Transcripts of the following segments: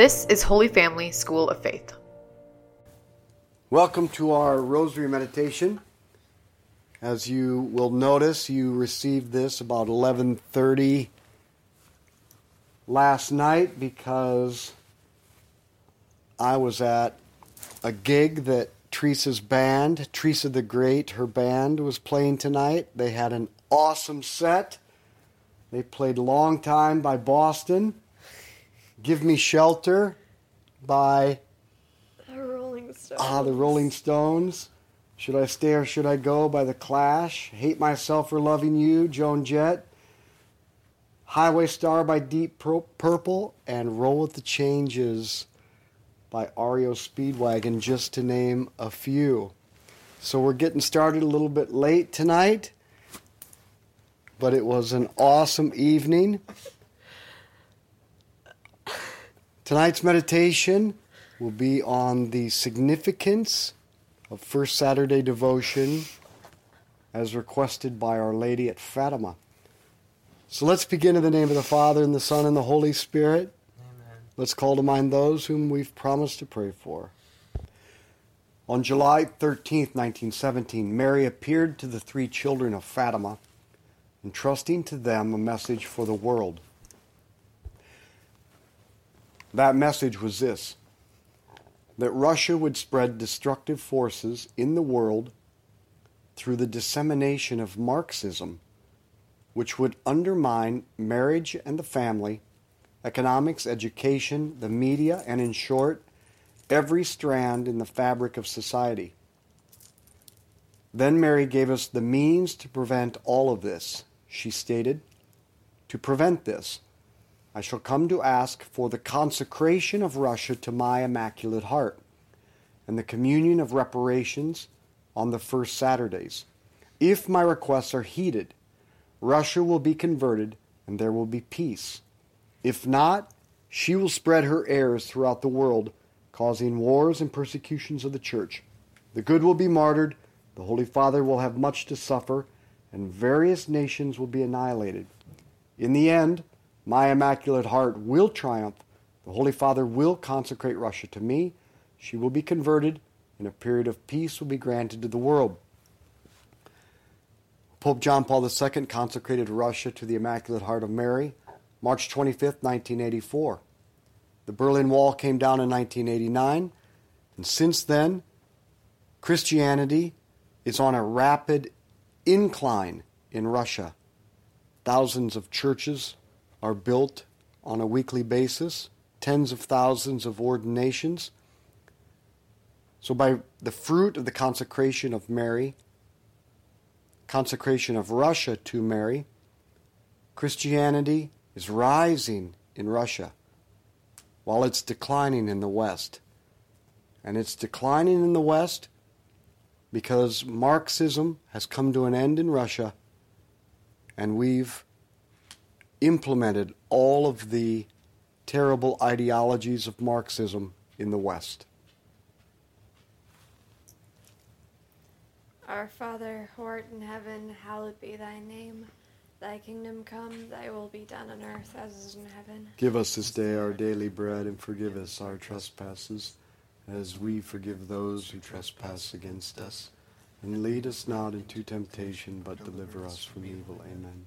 This is Holy Family School of Faith. Welcome to our Rosary Meditation. As you will notice, you received this about 11:30 last night because I was at a gig that Teresa's band, Teresa the Great, her band was playing tonight. They had an awesome set. They played Long Time by Boston, Gimme Shelter by The Rolling Stones. Ah, the Rolling Stones. Should I Stay or Should I Go by The Clash. Hate Myself for Loving You, Joan Jett. Highway Star by Deep Purple. And Roll with the Changes by REO Speedwagon, just to name a few. So we're getting started a little bit late tonight, but it was an awesome evening. Tonight's meditation will be on the significance of First Saturday devotion as requested by Our Lady at Fatima. So let's begin in the name of the Father, and the Son, and the Holy Spirit. Let's call to mind those whom we've promised to pray for. On July 13th, 1917, Mary appeared to the three children of Fatima, entrusting to them a message for the world. That message was this that Russia would spread destructive forces in the world through the dissemination of Marxism, which would undermine marriage and the family, economics, education, the media, and in short, every strand in the fabric of society. Then Mary gave us the means to prevent all of this. She stated, To prevent this, I shall come to ask for the consecration of Russia to my Immaculate Heart and the communion of reparations on the first Saturdays. If my requests are heeded, Russia will be converted and there will be peace. If not, she will spread her errors throughout the world, causing wars and persecutions of the Church. The good will be martyred, the Holy Father will have much to suffer, and various nations will be annihilated. In the end, my Immaculate Heart will triumph. The Holy Father will consecrate Russia to me. She will be converted, and a period of peace will be granted to the world. Pope John Paul II consecrated Russia to the Immaculate Heart of Mary March 25, 1984. The Berlin Wall came down in 1989, and since then, Christianity is on a rapid incline in Russia. Thousands of churches are built on a weekly basis, tens of thousands of ordinations. So, by the fruit of the consecration of Mary, consecration of Russia to Mary, Christianity is rising in Russia while it's declining in the West. And it's declining in the West because Marxism has come to an end in Russia and we've implemented all of the terrible ideologies of Marxism in the West. Our Father, who art in heaven, hallowed be thy name. Thy kingdom come, thy will be done on earth as is in heaven. Give us this day our daily bread and forgive us our trespasses as we forgive those who trespass against us. And lead us not into temptation, but deliver us from evil. Amen.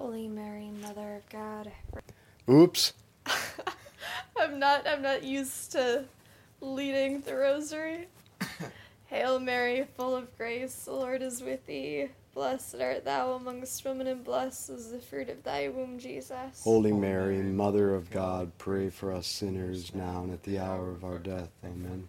Holy Mary, Mother of God. Oops. I'm not I'm not used to leading the rosary. Hail Mary, full of grace, the Lord is with thee. Blessed art thou amongst women, and blessed is the fruit of thy womb, Jesus. Holy Mary, Mother of God, pray for us sinners now and at the hour of our death. Amen.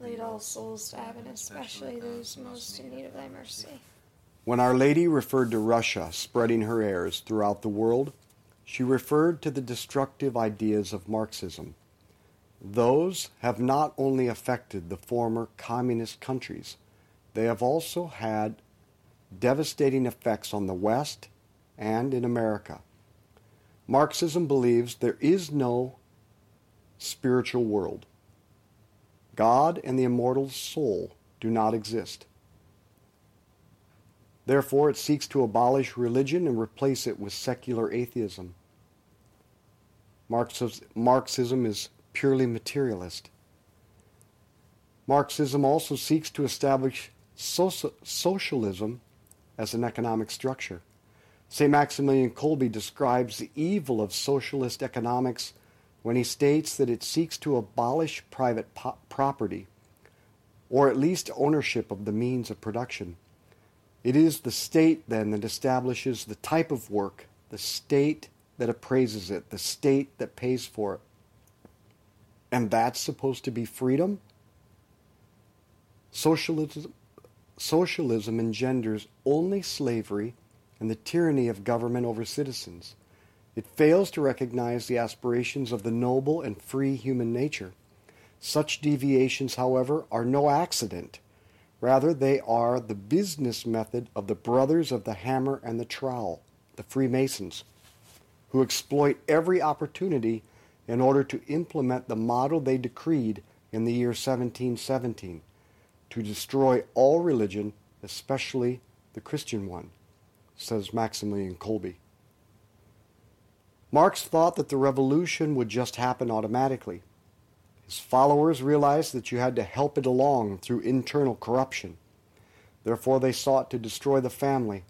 Lead all souls to heaven, especially those most in need of thy mercy. When Our Lady referred to Russia spreading her errors throughout the world, she referred to the destructive ideas of Marxism. Those have not only affected the former communist countries, they have also had devastating effects on the West and in America. Marxism believes there is no spiritual world. God and the immortal soul do not exist. Therefore, it seeks to abolish religion and replace it with secular atheism. Marxism is purely materialist. Marxism also seeks to establish socialism as an economic structure. St. Maximilian Kolbe describes the evil of socialist economics when he states that it seeks to abolish private po- property, or at least ownership of the means of production. It is the state then that establishes the type of work, the state that appraises it, the state that pays for it. And that's supposed to be freedom? Socialism, socialism engenders only slavery and the tyranny of government over citizens. It fails to recognize the aspirations of the noble and free human nature. Such deviations, however, are no accident. Rather, they are the business method of the brothers of the hammer and the trowel, the Freemasons, who exploit every opportunity in order to implement the model they decreed in the year 1717 to destroy all religion, especially the Christian one, says Maximilian Kolbe. Marx thought that the revolution would just happen automatically. His followers realized that you had to help it along through internal corruption. Therefore, they sought to destroy the family,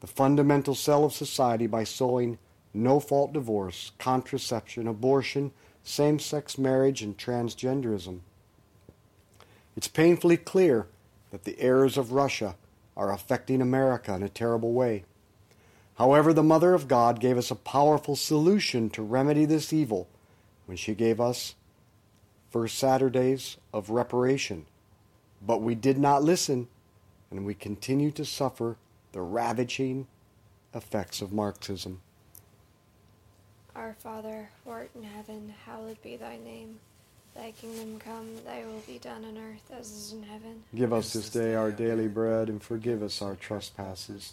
the fundamental cell of society, by sowing no fault divorce, contraception, abortion, same sex marriage, and transgenderism. It's painfully clear that the errors of Russia are affecting America in a terrible way. However, the Mother of God gave us a powerful solution to remedy this evil when she gave us first Saturdays of reparation. But we did not listen, and we continue to suffer the ravaging effects of Marxism. Our Father, who art in heaven, hallowed be thy name. Thy kingdom come, thy will be done on earth as is in heaven. Give us this day our daily bread, and forgive us our trespasses,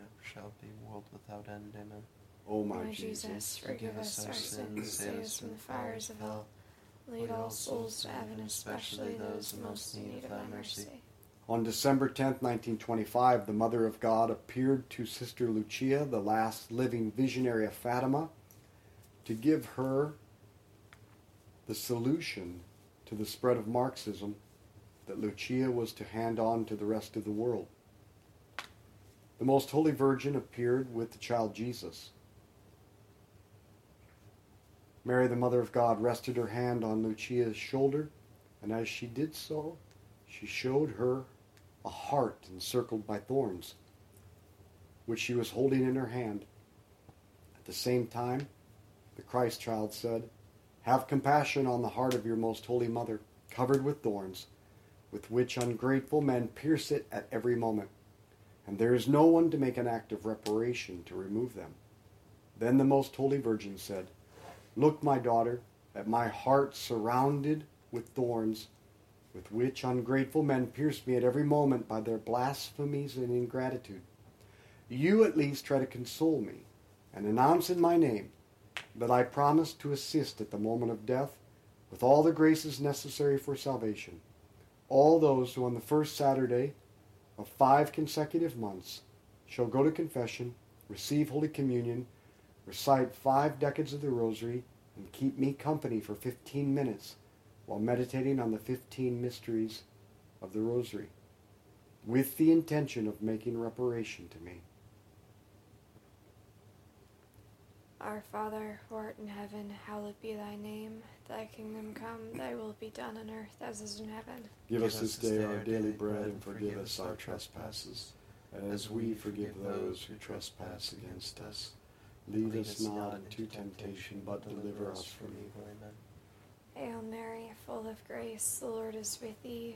shall be, world without end. Amen. O my Lord Jesus, Jesus, forgive us our sins, save us from the fires of hell. Lead all souls to heaven, especially those most in need of thy mercy. On December 10th, 1925, the Mother of God appeared to Sister Lucia, the last living visionary of Fatima, to give her the solution to the spread of Marxism that Lucia was to hand on to the rest of the world. The Most Holy Virgin appeared with the child Jesus. Mary, the Mother of God, rested her hand on Lucia's shoulder, and as she did so, she showed her a heart encircled by thorns, which she was holding in her hand. At the same time, the Christ child said, Have compassion on the heart of your most holy mother, covered with thorns, with which ungrateful men pierce it at every moment, and there is no one to make an act of reparation to remove them. Then the most holy Virgin said, Look, my daughter, at my heart surrounded with thorns with which ungrateful men pierce me at every moment by their blasphemies and ingratitude. You at least try to console me and announce in my name that I promise to assist at the moment of death with all the graces necessary for salvation. All those who on the first Saturday of five consecutive months shall go to confession, receive Holy Communion, recite five decades of the Rosary, and keep me company for 15 minutes while meditating on the 15 mysteries of the Rosary, with the intention of making reparation to me. Our Father, who art in heaven, hallowed be thy name. Thy kingdom come, thy will be done on earth as is in heaven. Give us this day our daily bread, and forgive us our trespasses, and as we forgive those who trespass against us. Lead us not into temptation, but deliver us from evil. Amen. Hail Mary, full of grace, the Lord is with thee.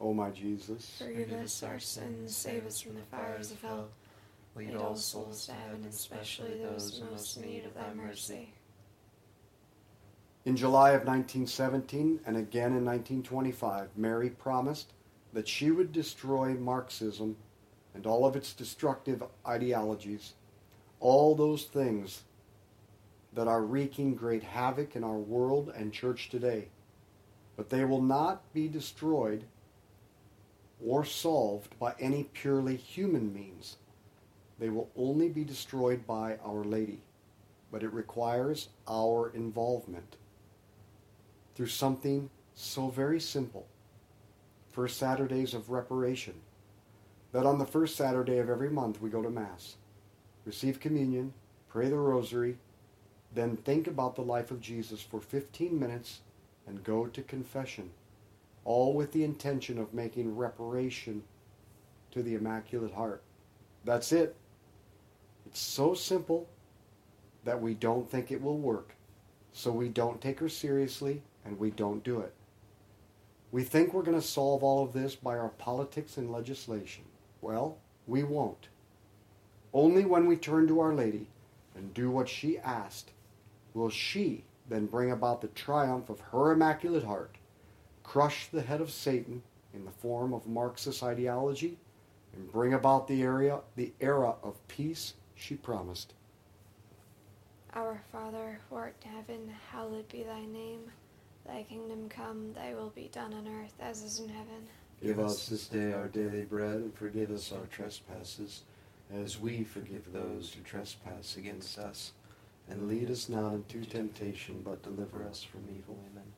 O my Jesus, Forgive us our sins, save us from the fires of hell. Lead all souls to heaven, especially those most in need of thy mercy. In July of 1917 and again in 1925, Mary promised that she would destroy Marxism and all of its destructive ideologies, all those things that are wreaking great havoc in our world and church today. But they will not be destroyed or solved by any purely human means. They will only be destroyed by Our Lady. But it requires our involvement through something so very simple. First Saturdays of reparation. That on the first Saturday of every month we go to Mass, receive communion, pray the rosary, then think about the life of Jesus for 15 minutes and go to confession, all with the intention of making reparation to the Immaculate Heart. That's it. It's so simple that we don't think it will work, so we don't take her seriously and we don't do it. We think we're going to solve all of this by our politics and legislation. Well, we won't. Only when we turn to Our Lady and do what she asked will she then bring about the triumph of her Immaculate Heart, crush the head of Satan in the form of Marxist ideology, and bring about the area the era of peace she promised. Our Father, who art in heaven, hallowed be thy name. Thy kingdom come, thy will be done on earth as is in heaven. Give us this day our daily bread, and forgive us our trespasses, as we forgive those who trespass against us. And lead us not into temptation, but deliver us from evil. Amen.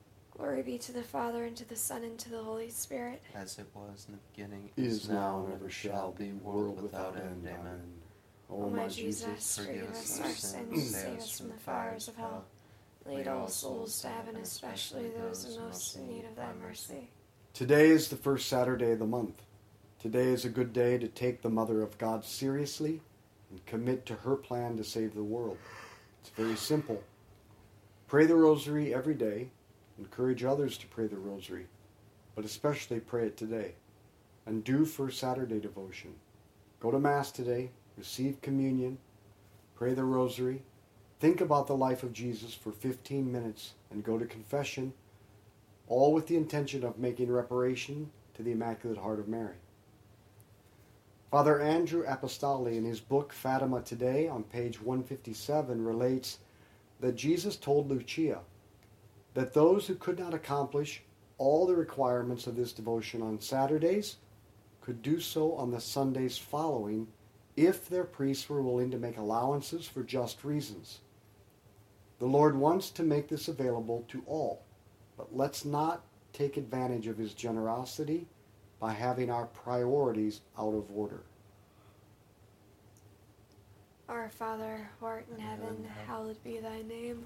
Glory be to the Father, and to the Son, and to the Holy Spirit. As it was in the beginning, Is now and ever shall be, world without end. Amen. O my Jesus, forgive us our sins, save us from the fires of hell. Lead all souls to heaven, especially those in most in need of thy mercy. Today is the first Saturday of the month. Today is a good day to take the Mother of God seriously and commit to her plan to save the world. It's very simple. Pray the rosary every day. Encourage others to pray the rosary, but especially pray it today. And do First Saturday devotion. Go to Mass today, receive communion, pray the rosary, think about the life of Jesus for 15 minutes, and go to confession, all with the intention of making reparation to the Immaculate Heart of Mary. Father Andrew Apostoli, in his book Fatima Today, on page 157, relates that Jesus told Lucia that those who could not accomplish all the requirements of this devotion on Saturdays could do so on the Sundays following if their priests were willing to make allowances for just reasons. The Lord wants to make this available to all, but let's not take advantage of his generosity by having our priorities out of order. Our Father, who art in heaven, hallowed be thy name.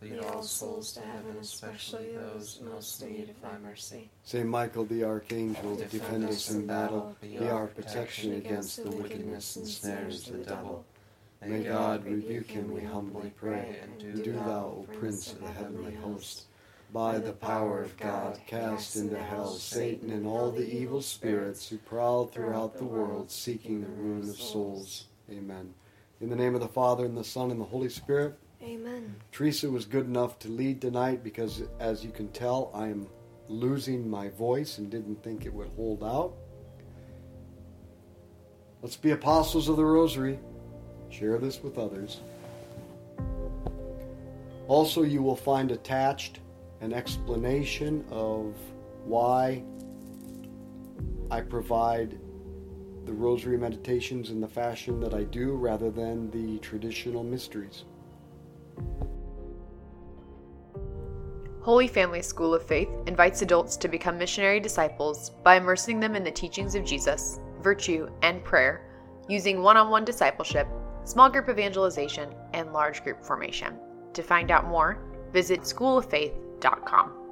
Lead all souls to heaven, especially those most in need of thy mercy. Saint Michael the Archangel, defend us in battle, be our protection against the wickedness and snares of the devil. May God rebuke him, we humbly pray. And do thou, O Prince of the heavenly host, by the power of God, cast into hell Satan and all the evil spirits who prowl throughout the world seeking the ruin of souls. Amen. In the name of the Father, and the Son, and the Holy Spirit. Amen. Teresa was good enough to lead tonight because, as you can tell, I am losing my voice and didn't think it would hold out. Let's be apostles of the Rosary. Share this with others. Also, you will find attached an explanation of why I provide the Rosary meditations in the fashion that I do rather than the traditional mysteries. Holy Family School of Faith invites adults to become missionary disciples by immersing them in the teachings of Jesus, virtue, and prayer, using one on one discipleship, small group evangelization, and large group formation. To find out more, visit schooloffaith.com.